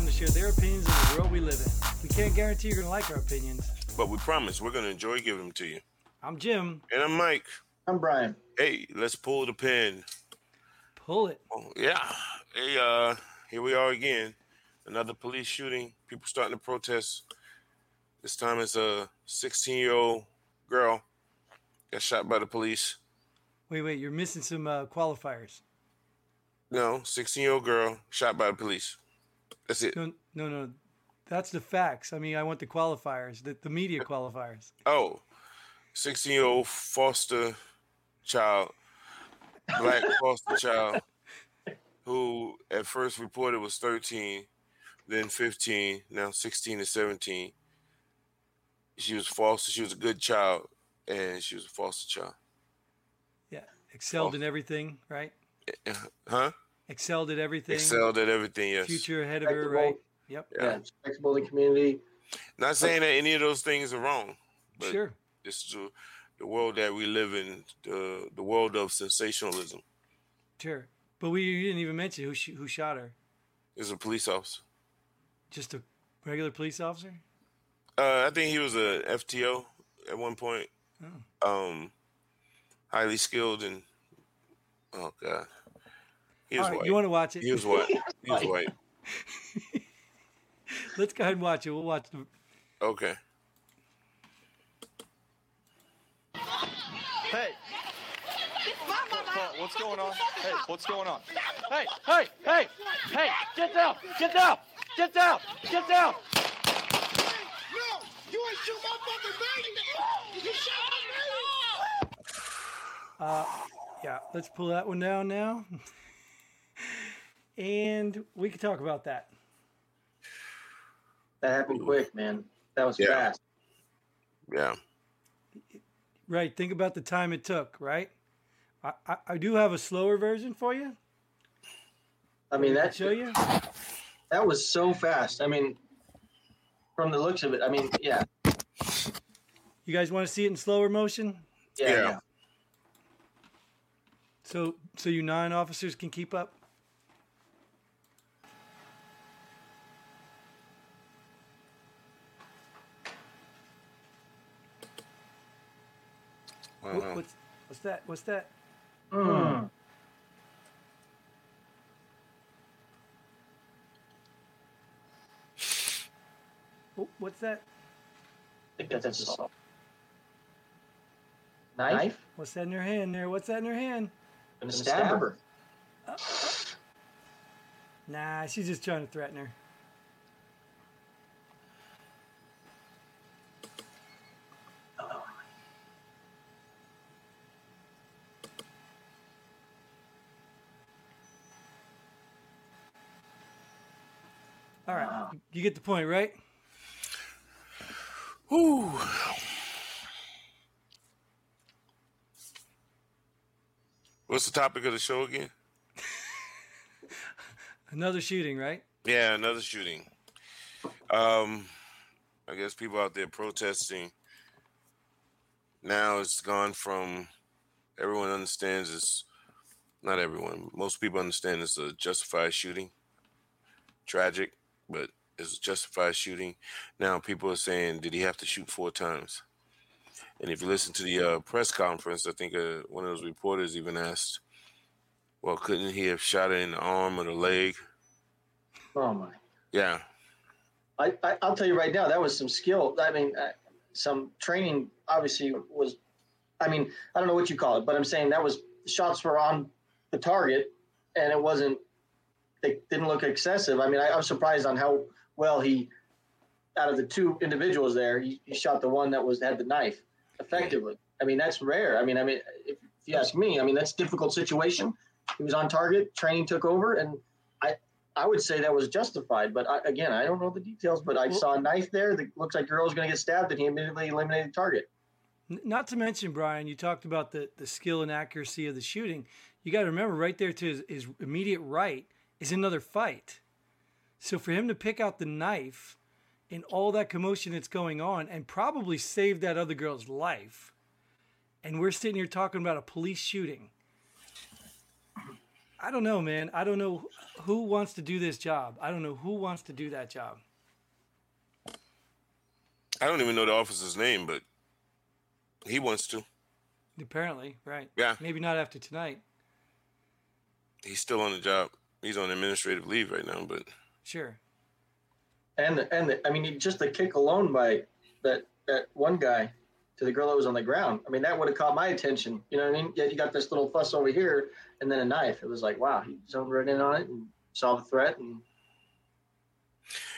come to share their opinions of the world we live in. We can't guarantee you're going to like our opinions. But we promise we're going to enjoy giving them to you. I'm Jim. And I'm Mike. I'm Brian. Hey, let's pull the pin. Pull it. Oh, yeah. Hey, uh, here we are again. Another police shooting. People starting to protest. This time it's a 16 year old girl got shot by the police. Wait, wait, you're missing some uh, qualifiers. No, 16 year old girl shot by the police. That's it. No, no, no. That's the facts. I mean, I want the qualifiers, the, the media qualifiers. Oh, 16 year old foster child, black foster child, who at first reported was 13, then 15, now 16 and 17. She was foster. She was a good child, and she was a foster child. Yeah, excelled in everything, right? Eh, eh, huh? Excelled at everything. Excelled at everything. Yes. Future ahead of her, right? Yep. Yeah, yeah respectable in the community. Not saying that any of those things are wrong. But sure. This is the, the world that we live in, the the world of sensationalism. Sure, but we didn't even mention who sh- who shot her. Is a police officer. Just a regular police officer. Uh, I think he was a FTO at one point. Oh. Um, highly skilled and oh god, he was white. You want to watch it? He was white. he was white. Let's go ahead and watch it. We'll watch the. Okay. Hey. What's going on? Hey, what's going on? Hey, hey, hey, hey, get down, get down, get down, get down. No, you ain't shoot my fucking baby. You shot my baby. Uh, yeah, let's pull that one down now. and we could talk about that. That happened quick, man. That was yeah. fast. Yeah. Right. Think about the time it took, right? I, I, I do have a slower version for you. I mean, that show you. That was so fast. I mean, from the looks of it, I mean, yeah. You guys want to see it in slower motion? Yeah. yeah. yeah. So, so you nine officers can keep up. What, what's, what's that? What's that? Mm. what's that? I think that's a knife. What's that in her hand there? What's that in her hand? And stab her. Uh, nah, she's just trying to threaten her. All right, wow. You get the point, right? Ooh. What's the topic of the show again? another shooting, right? Yeah, another shooting. Um, I guess people out there protesting. Now it's gone from everyone understands it's not everyone. Most people understand it's a justified shooting. Tragic but it's justified shooting. Now people are saying, did he have to shoot four times? And if you listen to the uh, press conference, I think uh, one of those reporters even asked, well, couldn't he have shot her in the arm or the leg? Oh my! Yeah. I, I will tell you right now, that was some skill. I mean, uh, some training obviously was. I mean, I don't know what you call it, but I'm saying that was shots were on the target, and it wasn't they didn't look excessive. I mean, I, I was surprised on how well he, out of the two individuals there, he, he shot the one that was had the knife effectively. I mean, that's rare. I mean, I mean, if, if you ask me, I mean, that's a difficult situation. He was on target. Training took over, and I, I would say that was justified. But I, again, I don't know the details. But I saw a knife there that looks like girl was going to get stabbed, and he immediately eliminated the target. Not to mention, Brian, you talked about the the skill and accuracy of the shooting. You got to remember, right there to his, his immediate right is another fight. So for him to pick out the knife in all that commotion that's going on and probably save that other girl's life, and we're sitting here talking about a police shooting. I don't know, man. I don't know who wants to do this job. I don't know who wants to do that job. I don't even know the officer's name, but he wants to. Apparently, right? Yeah. Maybe not after tonight. He's still on the job. He's on administrative leave right now, but Sure. And the, and the, I mean, just the kick alone by that that one guy to the girl that was on the ground. I mean, that would have caught my attention. You know what I mean? Yeah, you got this little fuss over here, and then a knife. It was like, wow, he zoned right in on it and saw the threat. And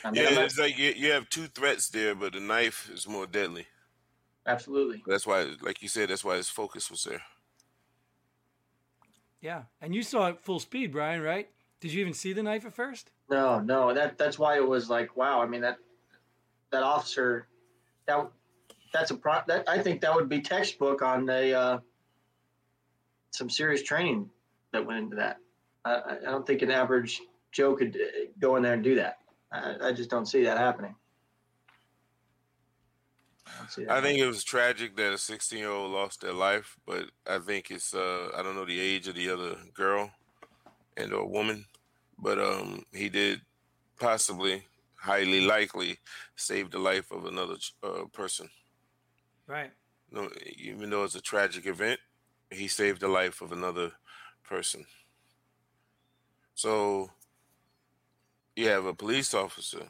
I mean, yeah, not- it's like you, you have two threats there, but the knife is more deadly. absolutely. That's why, like you said, that's why his focus was there. Yeah. And you saw it full speed, Brian, right? Did you even see the knife at first? No, no, that that's why it was like, wow. I mean, that that officer, that that's a pro. That I think that would be textbook on a uh, some serious training that went into that. I, I I don't think an average Joe could uh, go in there and do that. I, I just don't see that happening. I, don't see that I think it was tragic that a 16 year old lost their life, but I think it's uh I don't know the age of the other girl and or woman, but um he did possibly highly likely save the life of another uh, person. Right. No, even though it's a tragic event, he saved the life of another person. So you have a police officer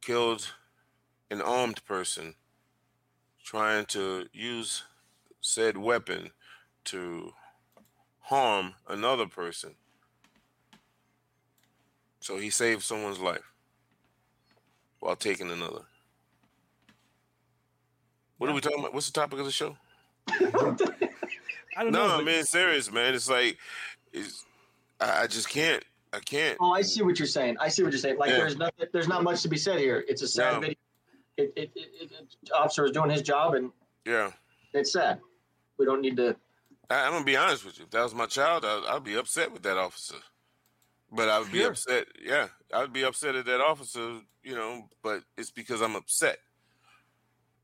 killed an armed person trying to use said weapon to harm another person. So he saved someone's life while taking another. What are we talking about? What's the topic of the show? I don't No, know. I but- mean serious, man. It's like, it's, I I just can't. I can't. Oh, I see what you're saying. I see what you're saying. Like Yeah. there's nothing, there's not much to be said here. It's a sad No. video. It, it, it, it, it, officer is doing his job, and Yeah, it's sad. We don't need to. I, I'm gonna be honest with you. If that was my child, I, I'd be upset with that officer. But I would be Sure. upset. Yeah, I'd be upset at that officer. You know, but it's because I'm upset.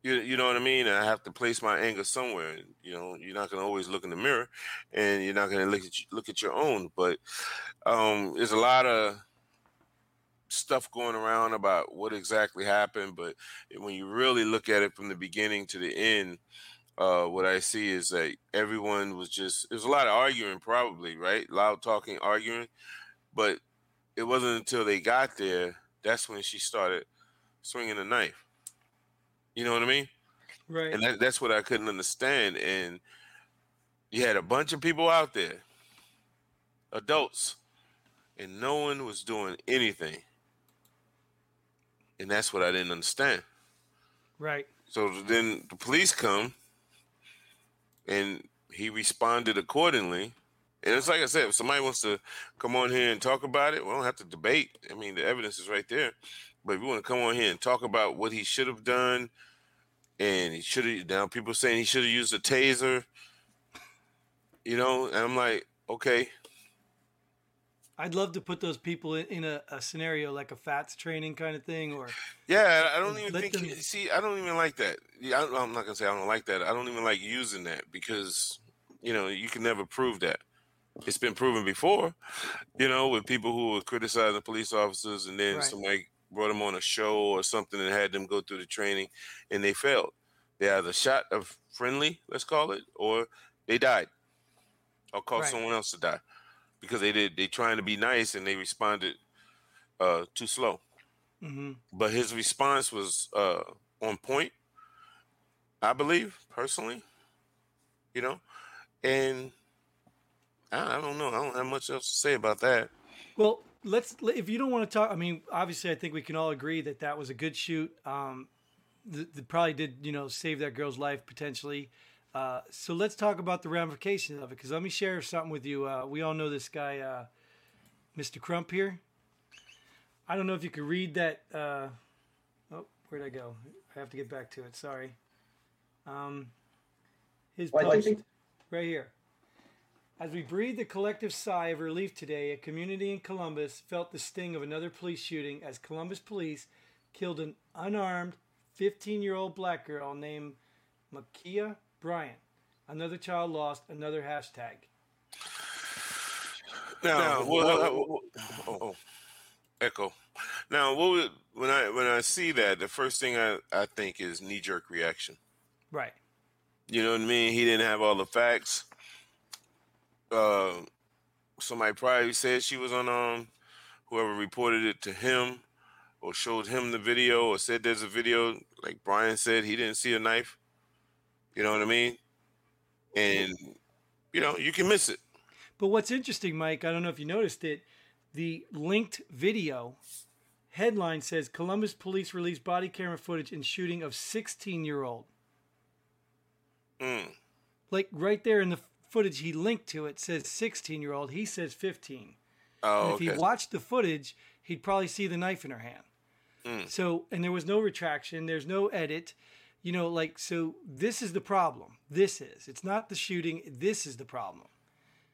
You, you know what I mean? And I have to place my anger somewhere. You know, you're not gonna always look in the mirror, and you're not gonna look at look at your own. But um, there's a lot of stuff going around about what exactly happened. But when you really look at it from the beginning to the end, uh, what I see is that everyone was just there's a lot of arguing, probably right, loud talking, arguing, but it wasn't until they got there that's when she started swinging a knife. You know what I mean? right. And that, that's what I couldn't understand. And you had a bunch of people out there, adults, and no one was doing anything. And that's what I didn't understand. right. So then the police come and he responded accordingly. And it's like I said, if somebody wants to come on here and talk about it, we don't have to debate. I mean, the evidence is right there. But if you want to come on here and talk about what he should have done, and he should have, now people saying he should have used a taser, you know, and I'm like, okay, I'd love to put those people in, in a, a scenario like a FATS training kind of thing, or Yeah, I don't even think. them- he- see, I don't even like that. I, I'm not gonna say I don't like that. I don't even like using that because you know you can never prove that. It's been proven before, you know, with people who were criticizing police officers, and then Right. somebody brought them on a show or something and had them go through the training, and they failed. They either shot a friendly, let's call it, or they died, or caused Right. someone else to die because they did. They trying to be nice and they responded uh, too slow hmm but his response was uh, on point. I believe personally, you know, and I, I don't know. I don't have much else to say about that. Well, let's. If you don't want to talk, I mean, obviously, I think we can all agree that that was a good shoot. Um, that that probably did, you know, save that girl's life potentially. Uh, so let's talk about the ramifications of it. Because let me share something with you. Uh, we all know this guy, uh, Mr. Crump here. I don't know if you could read that. Uh, oh, where'd I go? I have to get back to it. Sorry. Um, his Well, post think- right here. As we breathed a collective sigh of relief today, a community in Columbus felt the sting of another police shooting as Columbus police killed an unarmed 15 year old black girl named Ma'Khia Bryant. Another child lost, another hashtag. Now, well, uh, oh, oh, echo. Now, what would, when I when I see that, the first thing I, I think is knee jerk reaction. Right. You know what I mean? He didn't have all the facts. Uh, somebody probably said she was on um whoever reported it to him or showed him the video or said there's a video like Brian said he didn't see a knife. You know what I mean? And you know, you can miss it. But what's interesting, Mike, I don't know if you noticed it, the linked video headline says Columbus police release body camera footage in shooting of 16 year old. Mm. Like right there in the footage he linked to it says 16 year old. He says 15. Oh, and if okay. he watched the footage, he'd probably see the knife in her hand. Mm. So, and there was no retraction, there's no edit. You know, like, so this is the problem. This is. It's not the shooting, this is the problem.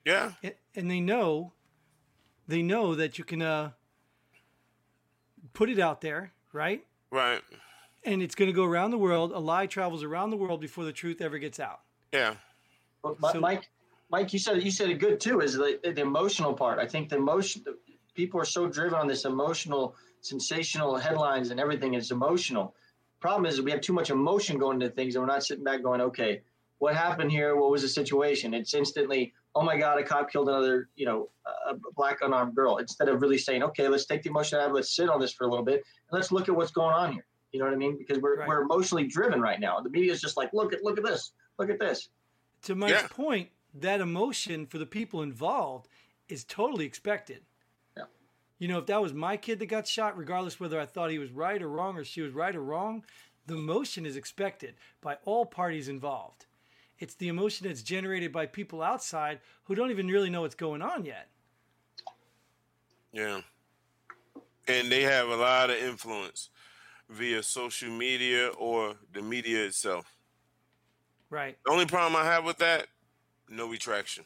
yeah. And, and they know, they know that you can uh, put it out there, right? Right. And it's going to go around the world. A lie travels around the world before the truth ever gets out. Yeah. But So- Mike, Mike, you said you said it good too. Is the, the emotional part? I think the emotion. The, people are so driven on this emotional, sensational headlines and everything. It's emotional. Problem is, we have too much emotion going into things, and we're not sitting back going, "Okay, what happened here? What was the situation?" It's instantly, "Oh my God, a cop killed another, you know, a a black unarmed girl." Instead of really saying, "Okay, let's take the emotion out. Let's sit on this for a little bit, and let's look at what's going on here." You know what I mean? Because we're Right. we're emotionally driven right now. The media is just like, "Look at look at this, look at this." To my Yeah. point, that emotion for the people involved is totally expected. Yeah. You know, if that was my kid that got shot, regardless whether I thought he was right or wrong or she was right or wrong, the emotion is expected by all parties involved. It's the emotion that's generated by people outside who don't even really know what's going on yet. Yeah. And they have a lot of influence via social media or the media itself. Right. The only problem I have with that, no retraction.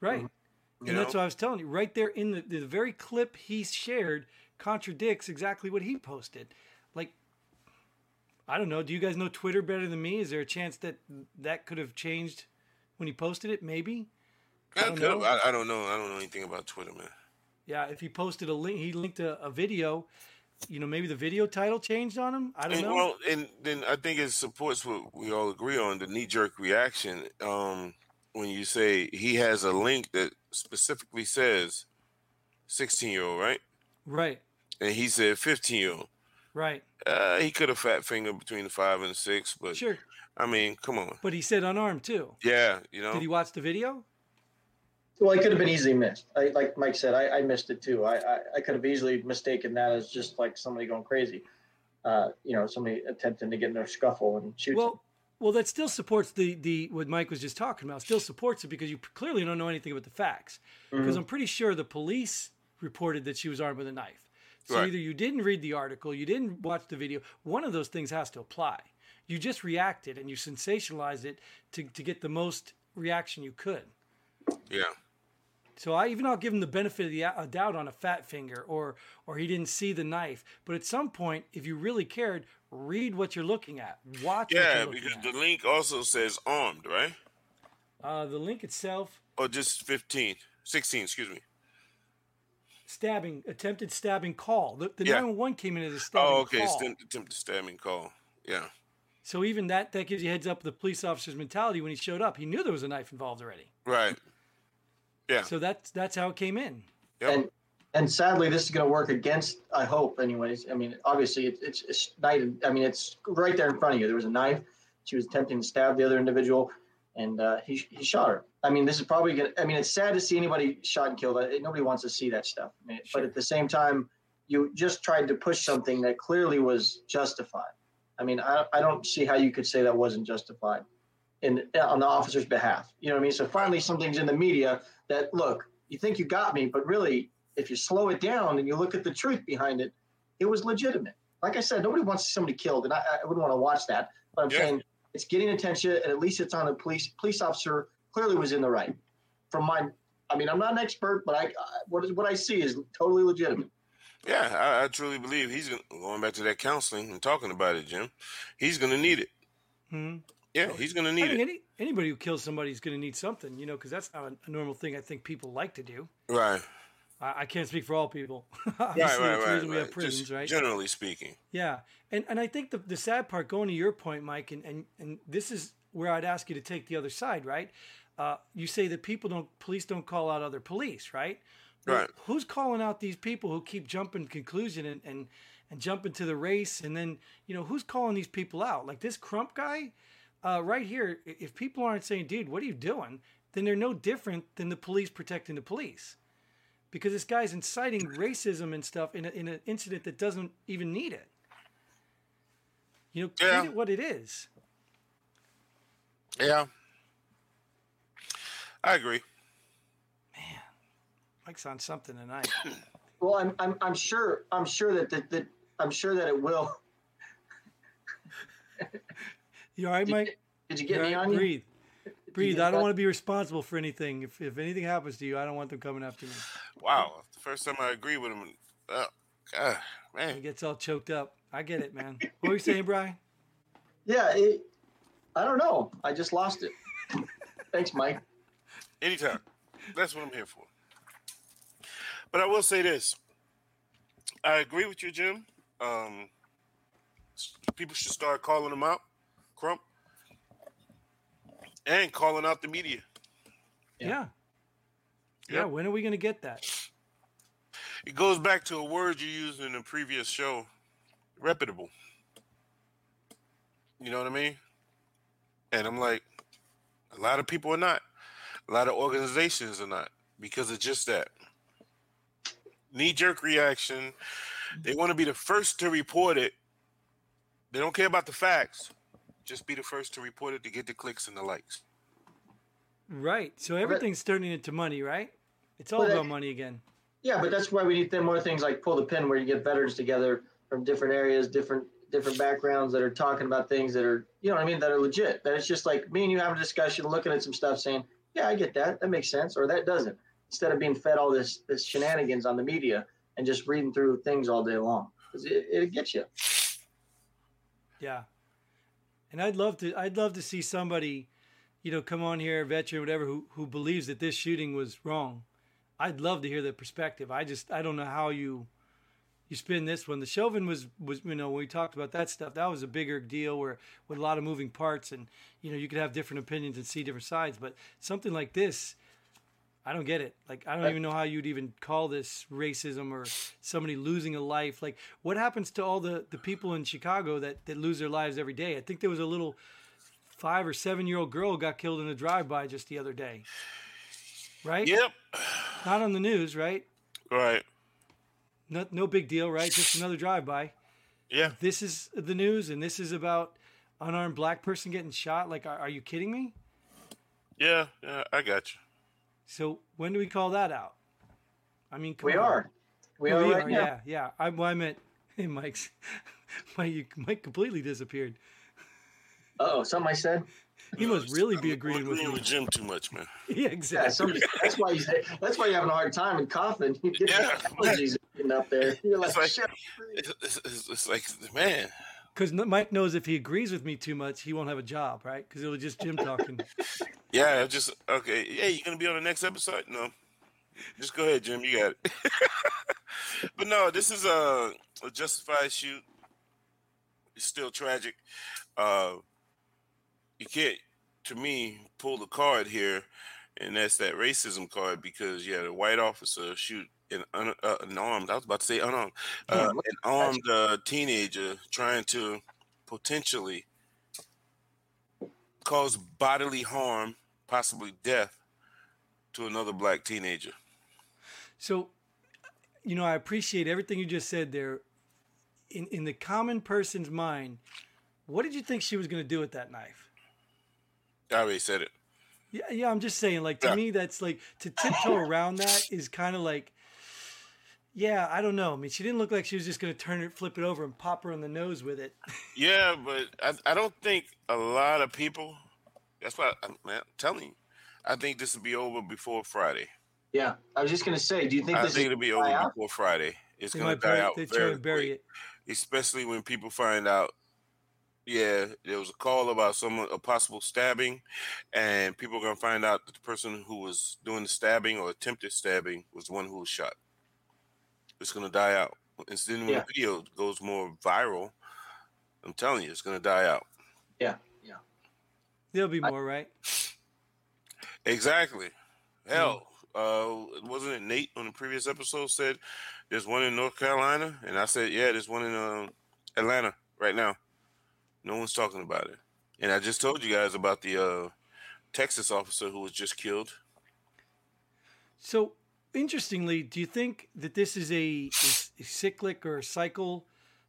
Right. Mm-hmm. You And that's what I was telling you. Right there in the, the very clip he shared contradicts exactly what he posted. Like, I don't know. Do you guys know Twitter better than me? Is there a chance that that could have changed when he posted it? Maybe. I I don't don't, know. I, I don't know. I don't know anything about Twitter, man. Yeah. If he posted a link, he linked a, a video. You know, maybe the video title changed on him. I don't And, know. well, and then I think it supports what we all agree on the knee jerk reaction. Um, when you say he has a link that specifically says 16 year old, right? right. And he said 15 year old. Right. Uh, he could have fat fingered between the five and the six, but Sure. I mean, come on. But he said unarmed too. Yeah, you know. Did he watch the video? Well, it could have been easily missed. I, like Mike said, I, I missed it too. I, I, I could have easily mistaken that as just like somebody going crazy. Uh, you know, somebody attempting to get in a scuffle and shoot. Well, well, that still supports the the what Mike was just talking about. Still supports it because you clearly don't know anything about the facts. Because I'm pretty sure the police reported that she was armed with a knife. So Right. either you didn't read the article, you didn't watch the video. One of those things has to apply. You just reacted and you sensationalized it to to get the most reaction you could. yeah. So I even I'll give him the benefit of the doubt on a fat finger or or he didn't see the knife. But at some point, if you really cared, read what you're looking at. Watch. what Yeah, you're because at. the link also says armed, right? Uh, the link itself, Or just 15, 16, excuse me. stabbing, attempted stabbing call. The, the Yeah. 911 came in as a stabbing Oh, okay. call. Attempt, attempt to stabbing call. Yeah. So even that that gives you heads up the police officer's mentality when he showed up. He knew there was a knife involved already. Right. Yeah. So that's that's how it came in. Yep. and and sadly, this is going to work against. I hope, anyways. I mean, obviously, it, it's it's night. I mean, it's right there in front of you. There was a knife. She was attempting to stab the other individual, and uh, he he shot her. I mean, this is probably going. to I mean, it's sad to see anybody shot and killed. Nobody wants to see that stuff. I mean, Sure. But at the same time, you just tried to push something that clearly was justified. I mean, I, I don't see how you could say that wasn't justified in on the officer's behalf. You know what I mean? So finally, something's in the media that look, you think you got me, but really, if you slow it down and you look at the truth behind it, it was legitimate. Like I said, nobody wants somebody killed, and I, I wouldn't want to watch that. But I'm Yeah. saying it's getting attention, and at least it's on a police police officer. Clearly, was in the right. From my, I mean, I'm not an expert, but I what is what I see is totally legitimate. Yeah, I, I truly believe he's gonna, going back to that counseling and talking about it, Jim. He's going to need it. Hmm. Yeah, he's gonna I need it. any, anybody who kills somebody is going to need something, you know, because that's not a, normal thing I think people like to do. Right. I, I can't speak for all people. Right, right, right. we have prisons, Just right? Generally speaking. Yeah, and and I think the the sad part, going to your point, Mike, and and and this is where I'd ask you to take the other side, right? Uh, you say that people don't, police don't call out other police, right? Well, Right. Who's calling out these people who keep jumping to conclusion and and and jumping to the race, and then you know who's calling these people out? Like this Crump guy, uh, right here. If people aren't saying, "Dude, what are you doing?" then they're no different than the police protecting the police because this guy's inciting racism and stuff in, a, in an incident that doesn't even need it. You know, treat Yeah. it what it is. Yeah. I agree. Man, Mike's on something tonight. Well, I'm, I'm, I'm sure, I'm sure that, that, that I'm sure that it will. You all right, Did Mike? get- Did you get You me right? on you? Breathe. Breathe. I don't want to be responsible for anything. If, if anything happens to you, I don't want them coming after me. Wow. The first time I agree with him. Uh, God, He gets all choked up. I get it, man. What were you saying, Brian? Yeah, it, I don't know. I just lost it. Thanks, Mike. Anytime. That's what I'm here for. But I will say this. I agree with you, Jim. Um, people should start calling them out, Crump, and calling out the media. Yeah. Yeah. Yep. when are we going to get that? It goes back to a word you used in the previous show, reputable. You know what I mean? And I'm like, a lot of people are not. A lot of organizations are not because of just that. Knee jerk reaction. They want to be the first to report it. They don't care about the facts. Just be the first to report it to get the clicks and the likes. Right. So everything's turning into money, right? It's all Well, that- about money again. Yeah, but that's why we need more things like pull the pin, where you get veterans together from different areas, different different backgrounds that are talking about things that are, you know what I mean, that are legit. That it's just like me and you having a discussion, looking at some stuff, saying, "Yeah, I get that. That makes sense," or "That doesn't." Instead of being fed all this this shenanigans on the media and just reading through things all day long, 'Cause it, it gets you. Yeah. And I'd love to I'd love to see somebody, you know, come on here, veteran, whatever, who who believes that this shooting was wrong. I'd love to hear their perspective. I just I don't know how you you spin this one. The Chauvin was was you know when we talked about that stuff, that was a bigger deal where with a lot of moving parts and you know you could have different opinions and see different sides. But something like this, I don't get it. Like I don't even know how you'd even call this racism or somebody losing a life. Like what happens to all the the people in Chicago that that lose their lives every day? I think there was a little five or seven year old girl got killed in a drive by just the other day. Right? Yep. Not on the news, right? Right. No, no big deal, right? Just another drive by. Yeah. This is the news, and this is about unarmed black person getting shot. Like, are, are you kidding me? Yeah. Yeah. I got you. So when do we call that out? I mean, come We on. are, we Oh, are right are, now. Yeah, yeah. I, well, I meant, hey, Mike's, Mike, you, Mike completely disappeared. Uh oh, something I said. He must really be I'm agreeing with me. Jim too much, man. Yeah, Yeah, exactly. that's why you that's why you're having a hard time and coughing. You get Yeah. allergies getting up there. You're like, It's like- It's, it's, it's, it's like, man. Because Mike knows if he agrees with me too much, he won't have a job, right? Because it was just Jim talking. Yeah, just okay. Yeah, you gonna be on the next episode? No, just go ahead, Jim. You got it. but no, this is a, a justified shoot. It's still tragic. Uh, you can't, to me, pull the card here, and that's that racism card because you had a white officer shoot an un, uh, an armed. I was about to say unarmed, uh, an armed uh, teenager trying to potentially cause bodily harm, possibly death, to another black teenager. So, you know, I appreciate everything you just said there. In in the common person's mind, what did you think she was going to do with that knife? I already said it. Yeah, yeah. I'm just saying, like to Yeah. me, that's like to tiptoe around that is kind of like, yeah, I don't know. I mean, she didn't look like she was just going to turn it, flip it over, and pop her in the nose with it. Yeah, but I, I don't think a lot of people. That's why I'm, man, I'm telling you. I think this will be over before Friday. Yeah, I was just gonna say, do you think I this think is it'll be over out? before Friday. It's gonna might die out they try very and bury quick, it. especially when people find out Yeah, there was a call about someone a possible stabbing, and people are gonna find out that the person who was doing the stabbing or attempted stabbing was the one who was shot. It's gonna die out. And then when Yeah. the video goes more viral, I'm telling you, it's gonna die out. Yeah, yeah. There'll be I- more, right? Exactly. Hell, uh, wasn't it Nate on the previous episode said there's one in North Carolina, and I said, yeah, there's one in um, Atlanta right now. No one's talking about it, and I just told you guys about the uh, Texas officer who was just killed. So, interestingly, do you think that this is a, a cyclic or a cycle?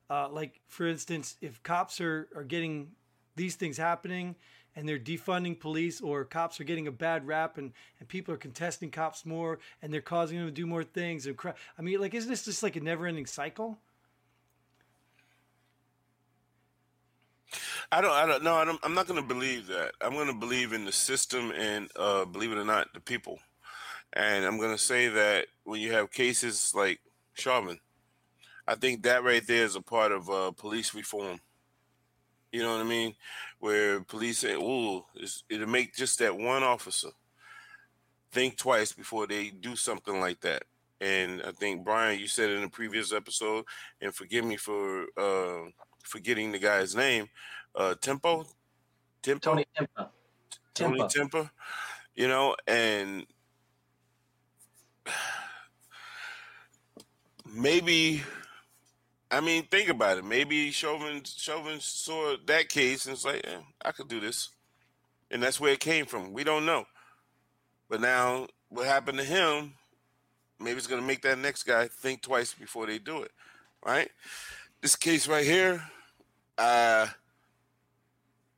Uh, like, for instance, if cops are, are getting these things happening and they're defunding police, or cops are getting a bad rap and, and people are contesting cops more and they're causing them to do more things. And I mean, like, isn't this just like a never ending cycle? I don't. I don't. No, I don't, I'm not going to believe that. I'm going to believe in the system and, uh, believe it or not, the people. And I'm going to say that when you have cases like Chauvin, I think that right there is a part of uh, police reform. You know what I mean? Where police say, "Ooh, it'll make just that one officer think twice before they do something like that." And I think Brian, you said in a previous episode, and forgive me for uh, forgetting the guy's name, uh, Timpa, Timpa, Tony Timpa, Tony Timpa. You know, and maybe I mean think about it. Maybe Chauvin Chauvin saw that case and it's like, eh, I could do this. And that's where it came from. We don't know. But now what happened to him, maybe it's gonna make that next guy think twice before they do it. Right? This case right here, uh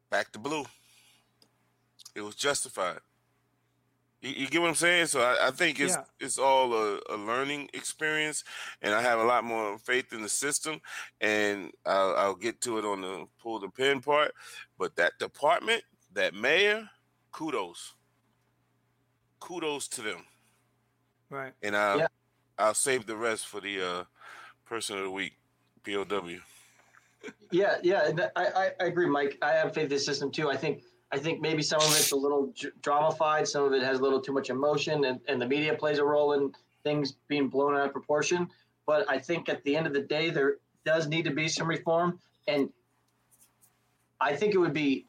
back to blue. It was justified. You, you get what I'm saying? So I, I think it's Yeah. it's all a, a learning experience, and I have a lot more faith in the system. And I'll, I'll get to it on the pull the pin part. But that department, that mayor, kudos, kudos to them. Right. And I'll Yeah. I'll save the rest for the uh, person of the week, POW. Yeah, yeah, I, I, I agree, Mike. I have faith in the system too. I think I think maybe some of it's a little dr- dramified, some of it has a little too much emotion, and, and the media plays a role in things being blown out of proportion. But I think at the end of the day, there does need to be some reform, and I think it would be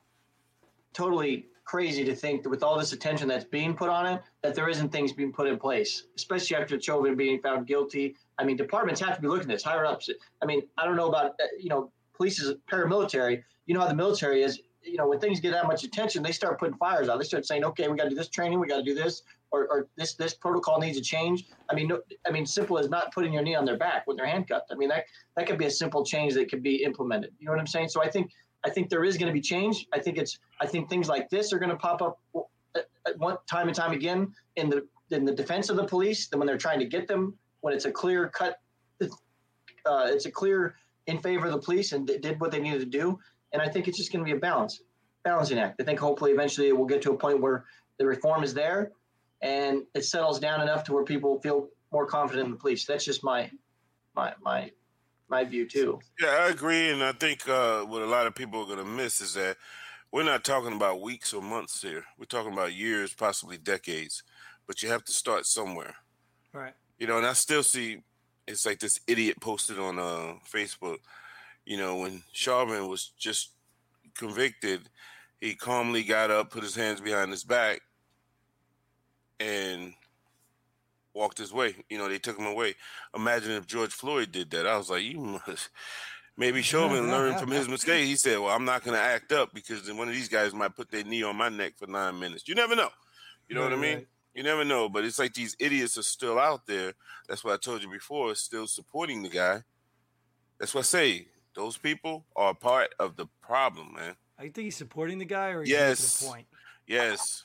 totally crazy to think that with all this attention that's being put on it, that there isn't things being put in place, especially after Chauvin being found guilty. I mean, departments have to be looking at this higher ups. I mean, I don't know about uh, you know, police is paramilitary. You know how the military is. You know, when things get that much attention, they start putting fires out. They start saying, "Okay, we got to do this training. We got to do this." Or, or this this protocol needs to change. I mean, no, I mean, simple as not putting your knee on their back when they're handcuffed. I mean, that that could be a simple change that could be implemented. You know what I'm saying? So I think I think there is going to be change. I think it's I think things like this are going to pop up at one time and time again in the in the defense of the police. Then when they're trying to get them, when it's a clear cut, uh, it's a clear in favor of the police and did what they needed to do. And I think it's just going to be a balance, balancing act. I think hopefully eventually we'll get to a point where the reform is there and it settles down enough to where people feel more confident in the police. That's just my my my my view too. Yeah, I agree, and I think uh, what a lot of people are going to miss is that we're not talking about weeks or months here. We're talking about years, possibly decades. But you have to start somewhere, Right. you know. And I still see it's like this idiot posted on uh, Facebook. You know, when Chauvin was just convicted, he calmly got up, put his hands behind his back, and walked his way. You know, they took him away. Imagine if George Floyd did that. I was like, you must. Maybe Chauvin learned from his mistake. He said, "Well, I'm not going to act up because then one of these guys might put their knee on my neck for nine minutes." You never know. You know what I mean? right. You never know. But it's like these idiots are still out there. That's what I told you before. Still supporting the guy. That's what I say. Those people are part of the problem, man. Oh, I think he's supporting the guy, or he's Yes. making a point. Yes.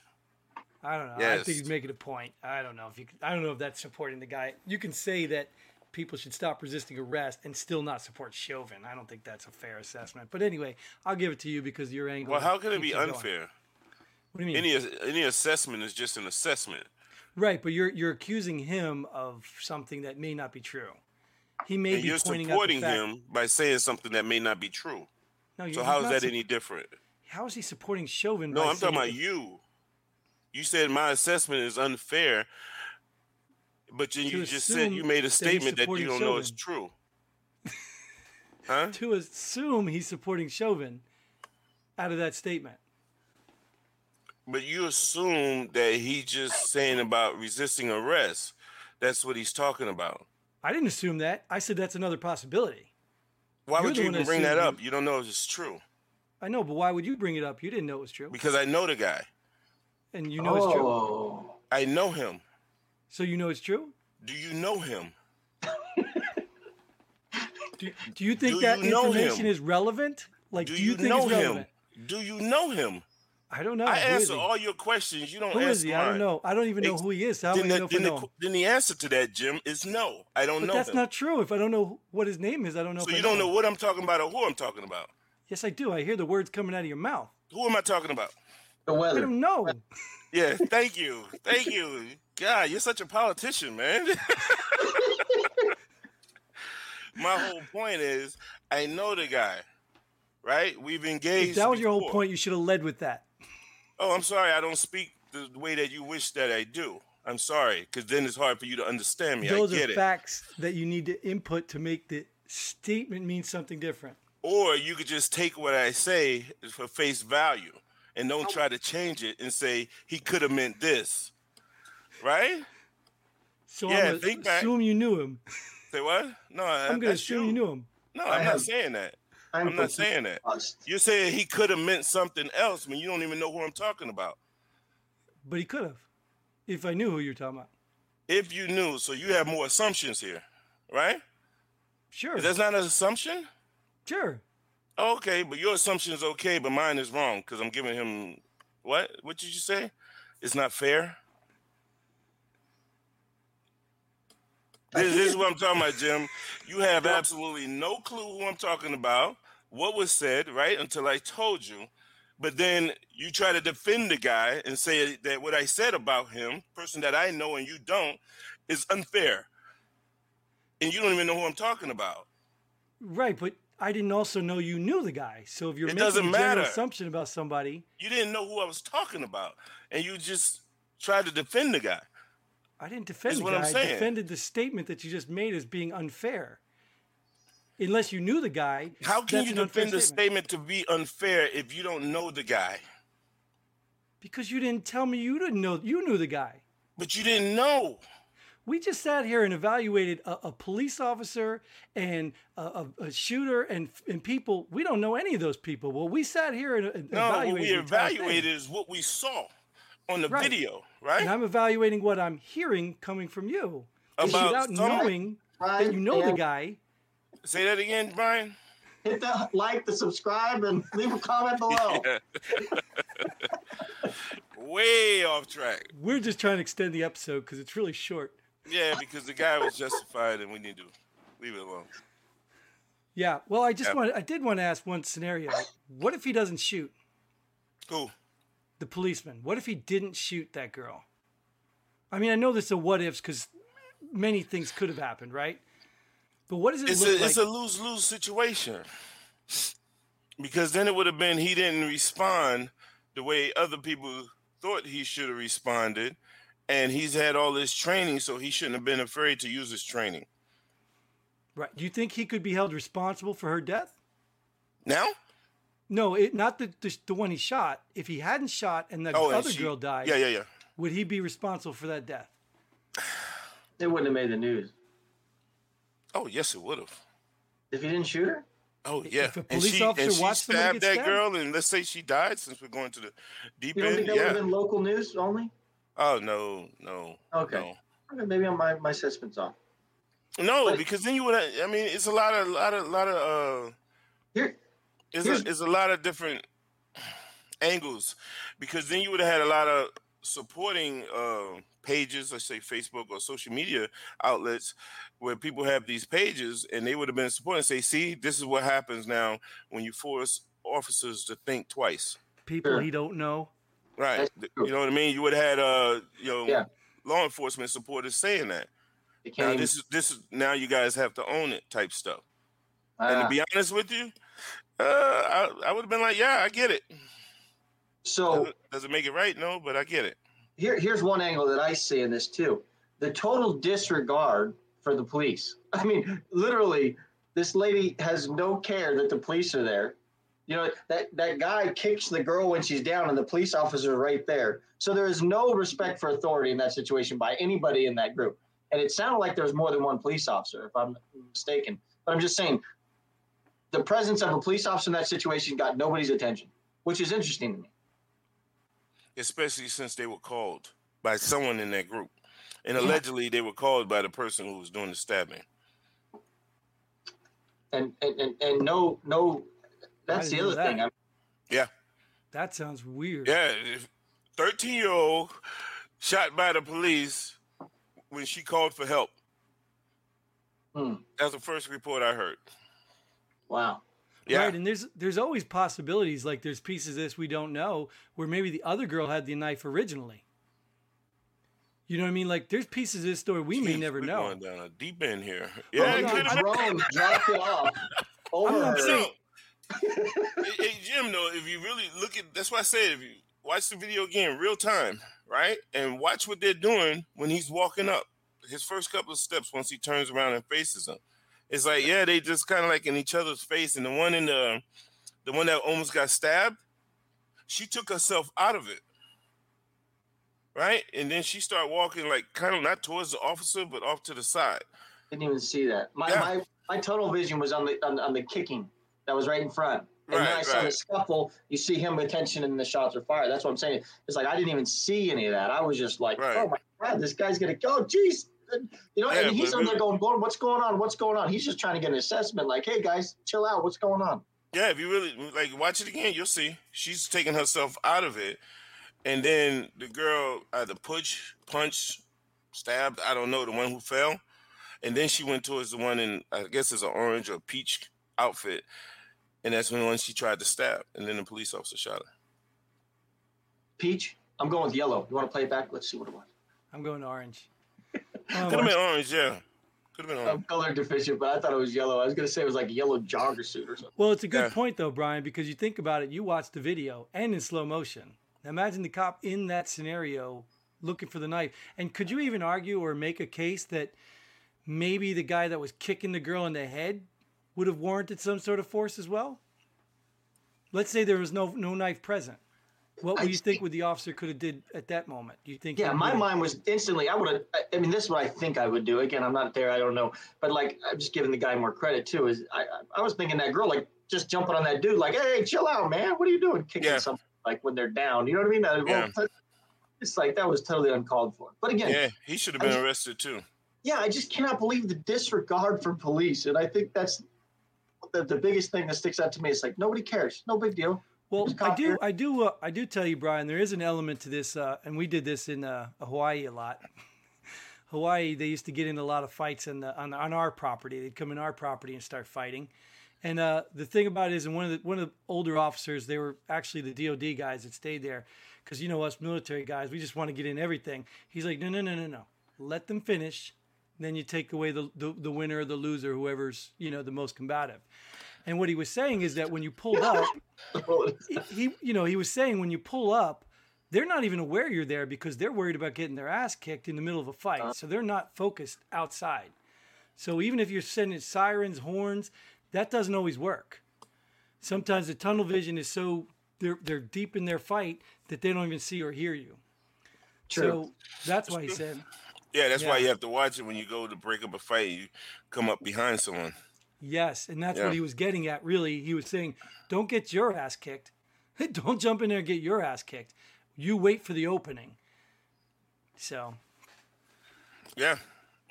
I don't know. I think he's making a point. I don't know if you. I don't know if that's supporting the guy. You can say that people should stop resisting arrest and still not support Chauvin. I don't think that's a fair assessment. But anyway, I'll give it to you because your angle. Well, how can it be you going. unfair? What do you mean? Any any assessment is just an assessment. right, but you're you're accusing him of something that may not be true. He may And be you're pointing supporting out the fact, him by saying something that may not be true. No, So how is that sup- any different? How is he supporting Chauvin? No, by I'm talking about you. You said my assessment is unfair, but then you just said you made a statement that you don't know is true. Huh? To assume he's supporting Chauvin out of that statement. But you assume that he's just saying about resisting arrest. That's what he's talking about. I didn't assume that. I said that's another possibility. Why You're would you even bring that up? You don't know if it's true I know, but why would you bring it up? You didn't know it was true, because I know the guy. and you know it's true. Oh, I know him. So you know it's true. Do you know him? Do, do you think Do that you information is relevant? Like, Do do you, you think know it's him? relevant? Do you know him? I don't know. I Who is answer all your questions. You don't Who answer is he? I don't know. I don't even know who he is. How do Then the, know then, the, know? qu- him? then the answer to that, Jim, is no. I don't But know that's him. not true. If I don't know what his name is, I don't know. so if I you don't know him. what I'm talking about or who I'm talking about. Yes, I do. I hear the words coming out of your mouth. Who am I talking about? the I weather. don't know. Yeah, thank you. Thank you. God, you're such a politician, man. My whole point is I know the guy, right? We've engaged. If that was your whole point, you should have led with that. Oh, I'm sorry. I don't speak the way that you wish that I do. I'm sorry, because then it's hard for you to understand me. Those I get are it. facts that you need to input to make the statement mean something different. Or you could just take what I say for face value and don't try to change it and say he could have meant this. Right? So Yeah, I'm gonna think back. assume you knew him. Say what? No, I'm gonna assume you. knew him. No, I I'm not have- saying that. I'm, I'm not saying that. confused. You're saying he could have meant something else when you don't even know who I'm talking about. But he could have, if I knew who you're talking about. If you knew, so you have more assumptions here, right? Sure. That's not an assumption? sure. Okay, but your assumption is okay, but mine is wrong because I'm giving him what? What did you say? It's not fair. This, this is what I'm talking about, Jim. You have absolutely no clue who I'm talking about, what was said, right? Until I told you. But then you try to defend the guy and say that what I said about him, person that I know and you don't, is unfair. And you don't even know who I'm talking about. Right, but I didn't also know you knew the guy. So if you're It making general assumption about somebody, You didn't know who I was talking about, and you just tried to defend the guy. I didn't defend That's the what guy. I'm I defended the statement that you just made as being unfair. Unless you knew the guy, How can you defend the statement to be unfair if you don't know the guy? Because you didn't tell me you didn't know you knew the guy. But you didn't know. We just sat here and evaluated a, a police officer and a, a, a shooter and and people. We don't know any of those people. Well, we sat here and, and No, what evaluated. we the entire evaluated is what we saw on the Right. video, right? and I'm evaluating what I'm hearing coming from you About without some- knowing that you know the guy. Say that again, Brian. Hit the like, the subscribe, and leave a comment below. Way off track. We're just trying to extend the episode because it's really short. Yeah, because the guy was justified, and we need to leave it alone. Yeah. Well, I just Yep. want I did want to ask one scenario. What if he doesn't shoot Cool. the policeman? What if he didn't shoot that girl? I mean, I know this is a what ifs because many things could have happened, right? But what does it It's look a like? it's a lose lose situation because then it would have been he didn't respond the way other people thought he should have responded, and he's had all this training, so he shouldn't have been afraid to use his training. right. Do you think he could be held responsible for her death? Now, No, it, not the, the the one he shot. If he hadn't shot and the oh, and other she- girl died, Yeah, yeah, yeah. would he be responsible for that death? It wouldn't have made the news Oh, yes, it would have. if he didn't shoot her. Oh yeah, If a and police she, officer and she watched somebody stabbed get that stabbed? girl, and let's say she died, since we're going to the deep You don't end. think that would Yeah. have been local news only? Oh no, no. Okay. No. Okay, maybe on my my assessment's off. No, But- because then you would. Have I mean, it's a lot of, lot of, lot of. uh Here, It's a, it's a lot of different angles, because then you would have had a lot of supporting uh, pages, let's say Facebook or social media outlets, where people have these pages, and they would have been supporting. Say, see, this is what happens now when you force officers to think twice. People Sure. he don't know. Right. That's Th- true. You know what I mean? You would have had uh you know Yeah. law enforcement supporters saying that. Now can't this is this is now you guys have to own it type stuff. And Ah, to be honest with you, Uh, I, I would have been like, yeah, I get it. So Does it, make it right? No, but I get it. here, here's one angle that I see in this too: the total disregard for the police. I mean, literally, this lady has no care that the police are there. You know that that guy kicks the girl when she's down, and the police officer is right there. So there is no respect for authority in that situation by anybody in that group. And it sounded like there was more than one police officer, if I'm mistaken. But I'm just saying, the presence of a police officer in that situation got nobody's attention, which is interesting to me. Especially since they were called by someone in that group. And allegedly they were called by the person who was doing the stabbing. And and and, and no no, that's the didn't know other thing. Yeah. That sounds weird. Yeah. 13 year old shot by the police when she called for help. Hmm. That's the first report I heard. Wow. Yeah. Right, and there's there's always possibilities. Like there's pieces of this we don't know where maybe the other girl had the knife originally. You know what I mean? Like there's pieces of this story we may never we're know. Going down a deep end here. Oh, Yeah, it no, could the drone dropped it off over I'm not her. saying- hey, hey, Jim, though, if you really look at that's why I said if you watch the video again real time, right, and watch what they're doing when he's walking up, his first couple of steps once he turns around and faces them, it's like yeah, they just kind of like in each other's face, and the one in the the one that almost got stabbed, she took herself out of it. Right, and then she started walking like kind of not towards the officer, but off to the side. Didn't even see that. My Yeah. my, my total vision was on the on, on the kicking that was right in front. And then Right, I saw the scuffle. You see him with tension, and the shots are fired. That's what I'm saying. It's like I didn't even see any of that. I was just like, Right. oh my god, this guy's gonna go. Jeez. You know, Yeah, and he's on there we- going, Gordon, what's going on? What's going on? He's just trying to get an assessment, like, hey guys, chill out. What's going on? Yeah, if you really like watch it again, you'll see she's taking herself out of it, and then the girl either push, punch, stabbed. I don't know the one who fell, and then she went towards the one in I guess it's an orange or peach outfit, and that's when the one she tried to stab, and then the police officer shot her. Peach, I'm going with yellow. You want to play it back? Let's see what it was. I'm going orange. Could have been orange, yeah. Could have been orange. I'm color deficient, but I thought it was yellow. I was gonna say it was like a yellow jogger suit or something. Well, it's a good Yeah. point though, Brian, because you think about it, you watch the video and in slow motion. Now imagine the cop in that scenario looking for the knife. And could you even argue or make a case that maybe the guy that was kicking the girl in the head would have warranted some sort of force as well? Let's say there was no no knife present. What I would you think see. what the officer could have did at that moment? Do you think? Yeah, my mind was instantly. I would have. I mean, this is what I think I would do. Again, I'm not there. I don't know. But like, I'm just giving the guy more credit too. Is I, I, I was thinking that girl like just jumping on that dude, like, hey, chill out, man. What are you doing? Kicking Yeah. something like when they're down. You know what I mean? Well, Yeah. It's like that was totally uncalled for. But again, Yeah, he should have I been just- arrested too. yeah, I just cannot believe the disregard for police, and I think that's the, the biggest thing that sticks out to me. It's like nobody cares. No big deal. Well, I do. I do, uh, I do tell you, Brian. There is an element to this, uh, and we did this in uh, Hawaii a lot. Hawaii, they used to get in a lot of fights on, the, on on our property. They'd come in our property and start fighting. And uh, the thing about it is, and one of the one of the older officers, they were actually the DoD guys that stayed there, because you know us military guys, we just want to get in everything. He's like, no, no, no, no, no. Let them finish. Then you take away the, the the winner or the loser, whoever's you know the most combative. And what he was saying is that when you pulled up, he you know he was saying when you pull up they're not even aware you're there because they're worried about getting their ass kicked in the middle of a fight uh. so they're not focused outside so even if you're sending sirens horns that doesn't always work sometimes the tunnel vision is so they're, they're deep in their fight that they don't even see or hear you True. so that's why he said Yeah, that's why you have to watch it when you go to break up a fight. You come up behind someone. Yes and that's Yeah. what he was getting at really he was saying don't get your ass kicked don't jump in there and get your ass kicked you wait for the opening so Yeah.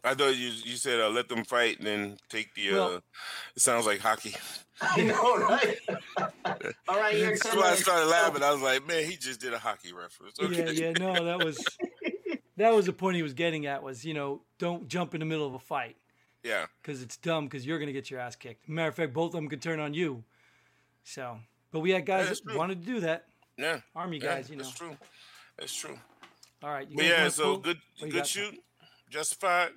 I thought you you said uh, let them fight and then take the. Uh, Well- it sounds like hockey. I know, right? All right, you're That's why I started laughing. I was like, man, he just did a hockey reference. Okay. Yeah, yeah, no, that was that was the point he was getting at was you know don't jump in the middle of a fight Yeah. because it's dumb because you're gonna get your ass kicked. Matter of fact, both of them could turn on you. So, but we had guys that's that true. wanted to do that. Yeah. Army yeah, guys, you know. That's true. That's true. All right, you But yeah, so pull? good What you good got? shoot. Justified.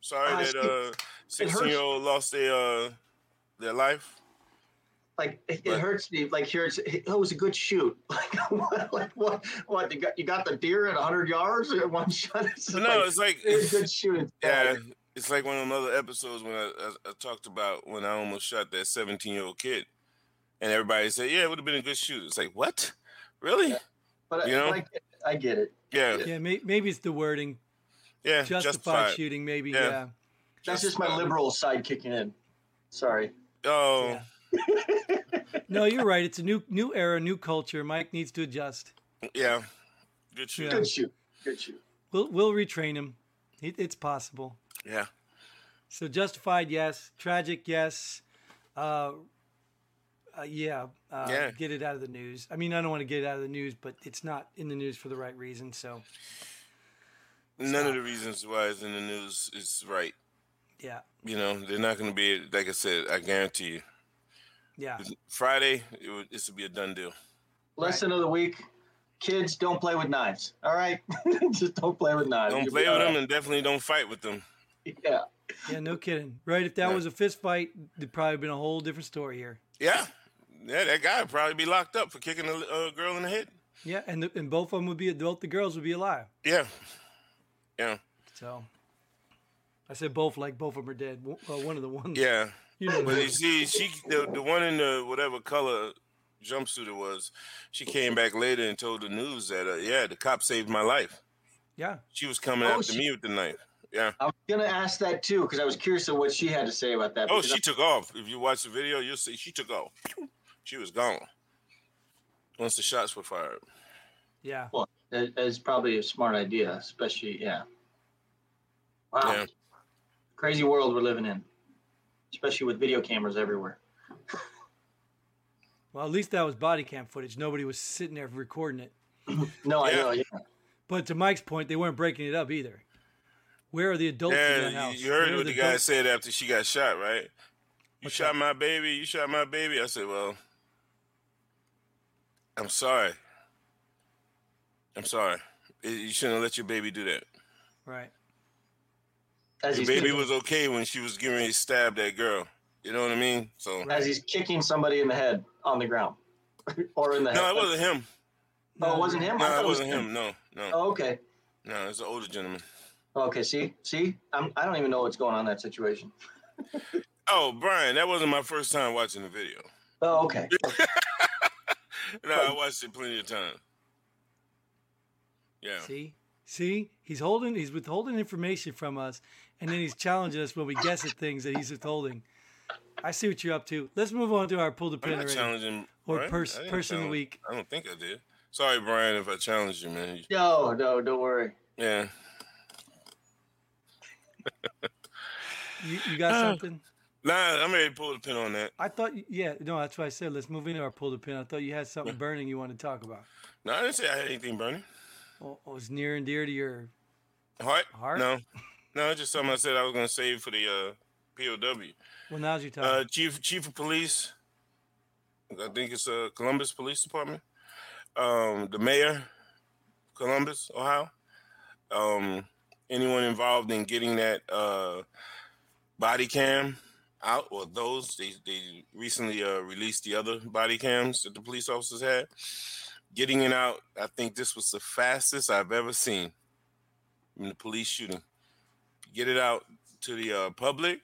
Sorry Uh, that it- uh sixteen year old lost their uh their life. Like it, But- it hurts me. Like here, it's, it was a good shoot. Like what? Like what? What you got? You got the deer at 100 yards at one shot. It's no, like, it's like it's a good shoot. Yeah, bad. It's like one of the other episodes when I, I, I talked about when I almost shot that 17 year old kid, and everybody said, "Yeah, it would have been a good shoot." It's like what? Really? Yeah. But I, you know? I, get- I get it. Yeah, Yeah, may, maybe it's the wording. yeah, Justified, justified. shooting, maybe. Yeah. Yeah. That's just my liberal side kicking in. Sorry. Oh, No, you're right. It's a new new era, new culture. Mike needs to adjust. yeah, good shoot. Yeah. Good shoot. Good shoot. We'll we'll retrain him. It, it's possible. Yeah, So justified, yes. Tragic, yes. Uh, uh, yeah. Uh, Yeah. Get it out of the news. I mean, I don't want to get it out of the news, but it's not in the news for the right reason. So none of the reasons why it's in the news is right. yeah, You know, they're not going to be like I said. I guarantee you, yeah. Friday it would, this would be a done deal. Lesson of the week: Kids, don't play with knives. All right, just don't play with knives. Don't You'll play with all them, and definitely don't fight with them. Yeah. Yeah, no kidding. Right? If that Yeah. was a fist fight, there'd probably been a whole different story here. Yeah, yeah, that guy would probably be locked up for kicking a uh, girl in the head. Yeah, and the, and both of them would be both the girls would be alive. Yeah, yeah, So I said both, like both of them are dead. Well, one of the ones. yeah. You know. But you see, she the the one in the whatever color jumpsuit it was, she came back later and told the news that uh, yeah, the cop saved my life. Yeah. She was coming Oh, after she- me with the knife. Yeah. I was gonna ask that too because I was curious of what she had to say about that. Oh, because she took off. If you watch the video, you'll see she took off. She was gone once the shots were fired. Yeah. Well, that is probably a smart idea, especially yeah. Wow, Yeah. crazy world we're living in, especially with video cameras everywhere. Well, at least that was body cam footage. Nobody was sitting there recording it. No, I Yeah. know. Yeah. But to Mike's point, they weren't breaking it up either. Where are the adults in Yeah, that you, house? you heard Where what the guy adults? said after she got shot, right? You What's shot that? my baby. You shot my baby. I said, well, I'm sorry. I'm sorry. You shouldn't have let your baby do that. Right. As Your baby kicking, was okay when she was getting ready to stab that girl. You know what I mean? So as he's kicking somebody in the head on the ground, or in the head. no, it wasn't him. Oh, it wasn't him. I No, thought it wasn't him. No, no, Oh, okay. no. It's an older gentleman. Okay. See, see, I'm, I don't even know what's going on in that situation. Oh, Brian, that wasn't my first time watching the video. Oh, okay. No, I oh. watched it plenty of times. Yeah. See? See? He's holding he's withholding information from us and then he's challenging us when we guess at things that he's withholding. I see what you're up to. Let's move on to our pull the I'm pin not challenging. Or Brian. pers- person of the week. I don't think I did. Sorry, Brian, if I challenged you, man. No, no, don't worry. Yeah. You, you got something? Nah, I'm ready to pull the pin on that. I thought, yeah, no, that's why I said let's move into our pull the pin. I thought you had something burning you wanted to talk about. No, I didn't say I had anything burning. Well, it was near and dear to your. Heart? Heart? No. No, it's just something I said I was going to save for the uh, POW. Well, now's your time. Uh, Chief Chief of Police, I think it's uh, Columbus Police Department. Um, the mayor, Columbus, Ohio. Um, anyone involved in getting that uh, body cam out, or those they they recently uh, released the other body cams that the police officers had. Getting it out, I think this was the fastest I've ever seen in the police shooting. Get it out to the uh, public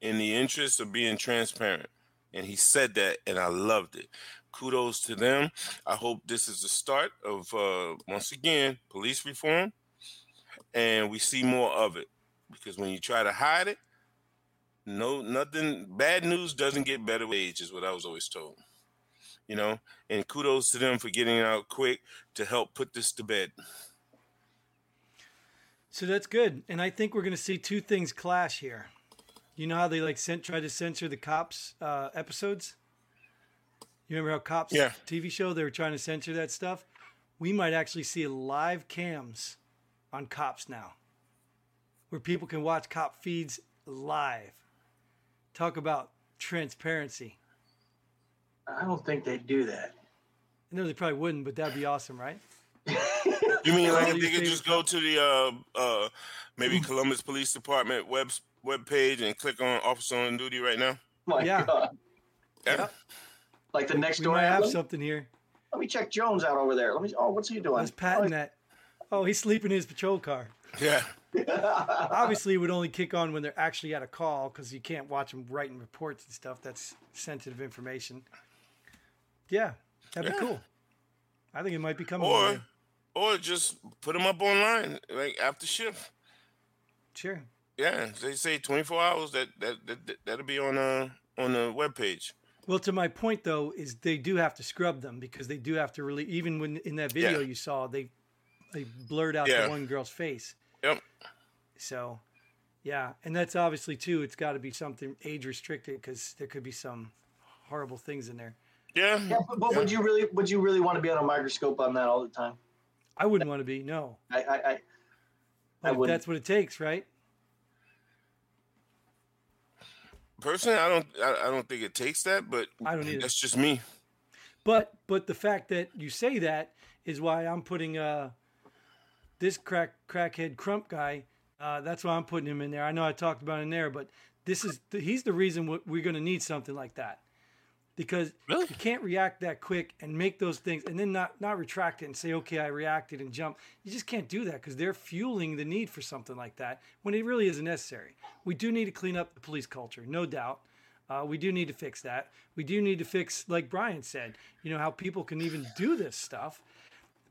in the interest of being transparent. And he said that, and I loved it. Kudos to them. I hope this is the start of, uh, once again, police reform, and we see more of it. Because when you try to hide it, no, nothing. Bad news doesn't get better with age, is what I was always told. You know, and kudos to them for getting out quick to help put this to bed. So that's good, and I think we're going to see two things clash here. You know how they like sent, try to censor the cops uh, episodes. You remember how cops Yeah. TV show they were trying to censor that stuff. We might actually see live cams on cops now, where people can watch cop feeds live. Talk about transparency. I don't think they'd do that. No, they probably wouldn't, but that'd be awesome, right? You mean like if your they could just go to the uh uh maybe Columbus Police Department web web page and click on Officer on Duty right now? My Yeah. God. Yeah. Like the next We door. might have ambulance. something here. Let me check Jones out over there. Let me. Oh, what's he doing? Let's patent that. Oh, he's sleeping in his patrol car. Yeah. Obviously, it would only kick on when they're actually at a call because you can't watch them writing reports and stuff. That's sensitive information. Yeah, that'd be cool. I think it might be coming. Or one or just put them up online like after shift. sure. Yeah, they say 24 hours. That that, that, that that'll be on uh on the web page. Well, to my point though, is they do have to scrub them because they do have to really. Even when in that video Yeah. you saw, they they blurred out Yeah. the one girl's face. Yep. So, yeah, and that's obviously too. It's got to be something age restricted because there could be some horrible things in there. Yeah. Yeah, but, but would you really? Would you really want to be on a microscope on that all the time? I wouldn't want to be no. I. I, I But if wouldn't. that's what it takes, right? Personally, I don't I, I don't think it takes that, but I don't either. that's just me. But but the fact that you say that is why I'm putting uh this crack crackhead crump guy. Uh, that's why I'm putting him in there. I know I talked about in there, but this is the, he's the reason we're going to need something like that because Really? you can't react that quick and make those things and then not not retract it and say okay I reacted and jump. You just can't do that because they're fueling the need for something like that when it really isn't necessary. We do need to clean up the police culture, no doubt. Uh, we do need to fix that. We do need to fix, like Brian said, you know, how people can even do this stuff.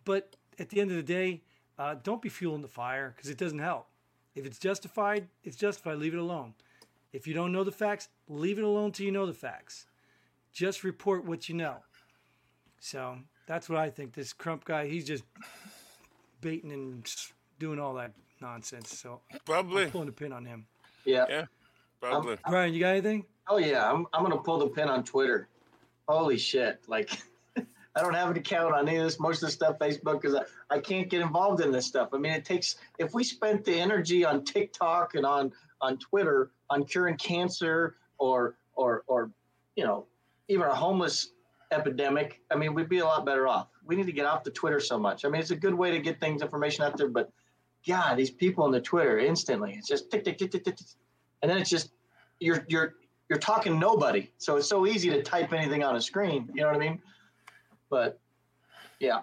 But at the end of the day, uh, don't be fueling the fire because it doesn't help. If it's justified, it's justified. Leave it alone. If you don't know the facts, leave it alone till you know the facts. Just report what you know. So that's what I think. This Crump guy, he's just baiting and doing all that nonsense. So Probably. pulling a pin on him. yeah. Yeah. Probably. Brian, you got anything? Oh yeah, I'm I'm gonna pull the pin on Twitter. Holy shit! Like, I don't have an account on any of this. Most of the stuff Facebook because I, I can't get involved in this stuff. I mean, it takes if we spent the energy on TikTok and on on Twitter on curing cancer or or or you know even a homeless epidemic. I mean, we'd be a lot better off. We need to get off the Twitter so much. I mean, it's a good way to get things information out there, but God, these people on the Twitter instantly, it's just tick tick tick tick tick, tick. and then it's just you're you're you're talking nobody. So it's so easy to type anything on a screen. You know what I mean? But yeah,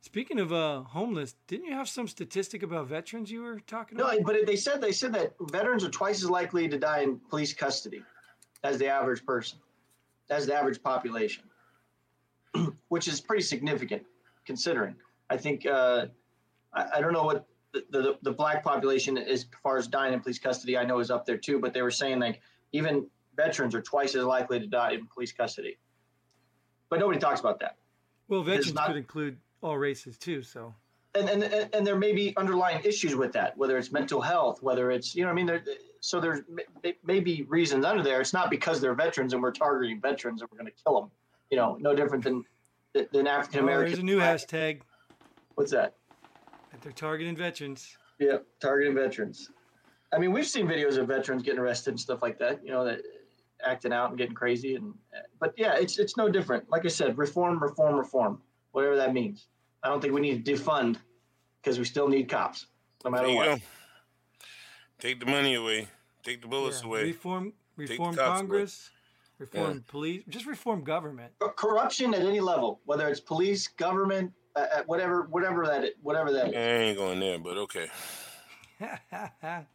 Speaking of uh, homeless, didn't you have some statistic about veterans you were talking about? no, but they said they said that veterans are twice as likely to die in police custody as the average person, as the average population, which is pretty significant considering. I think uh, I, I don't know what the, the the black population as far as dying in police custody. I know is up there too, but they were saying like even veterans are twice as likely to die in police custody. But nobody talks about that. Well, veterans not- could include all races too. So and, and and there may be underlying issues with that, whether it's mental health, whether it's you know I mean. There, so there's may, may be reasons under there. It's not because they're veterans and we're targeting veterans and we're going to kill them. You know, no different than than African oh, American. there's a new hashtag What's that? that they're targeting veterans. Yeah, targeting veterans. I mean, we've seen videos of veterans getting arrested and stuff like that. You know, that acting out and getting crazy. And but yeah, it's it's no different. Like I said, reform, reform, reform, whatever that means. I don't think we need to defund because we still need cops, no matter There you what. go. Take the money away. Take the bullets Yeah, away. Reform, reform cops away. Congress, reform police, just reform government. Corruption at any level, whether it's police, government, uh, uh, whatever, whatever that, is, whatever that I ain't going there, but okay.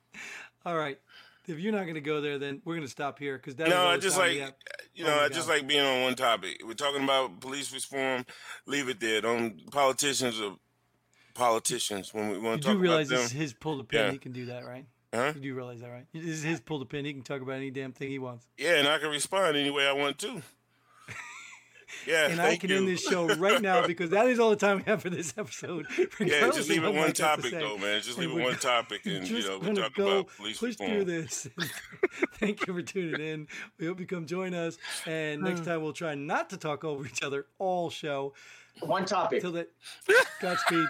all right. If you're not going to go there, then we're going to stop here because that. is No, I just like you know, I just God. like being on one topic. We're talking about police reform. Leave it there. Don't politicians are politicians when we want to do talk realize about this them. is his pull the pin. Yeah. He can do that, right? Huh? You do realize that, right? This is his pull the pin. He can talk about any damn thing he wants. Yeah, and I can respond any way I want to. Yeah, and I can you. end this show right now because that is all the time we have for this episode. Yeah, just leave it one Mike has to topic though, man. Just And leave it one topic, and you know we gonna talk go about police push reform. through this. Thank you for tuning in. We hope you come join us. And next hmm. time we'll try not to talk over each other all show. One topic, Till that, Godspeed.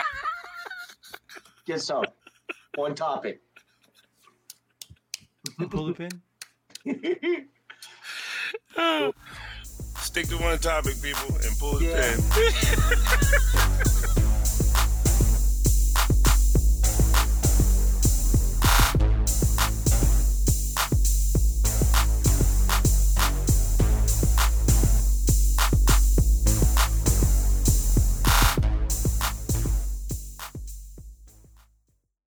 get some. One topic. And pull the pin. Stick to one topic, people, and pull the Yeah. pin.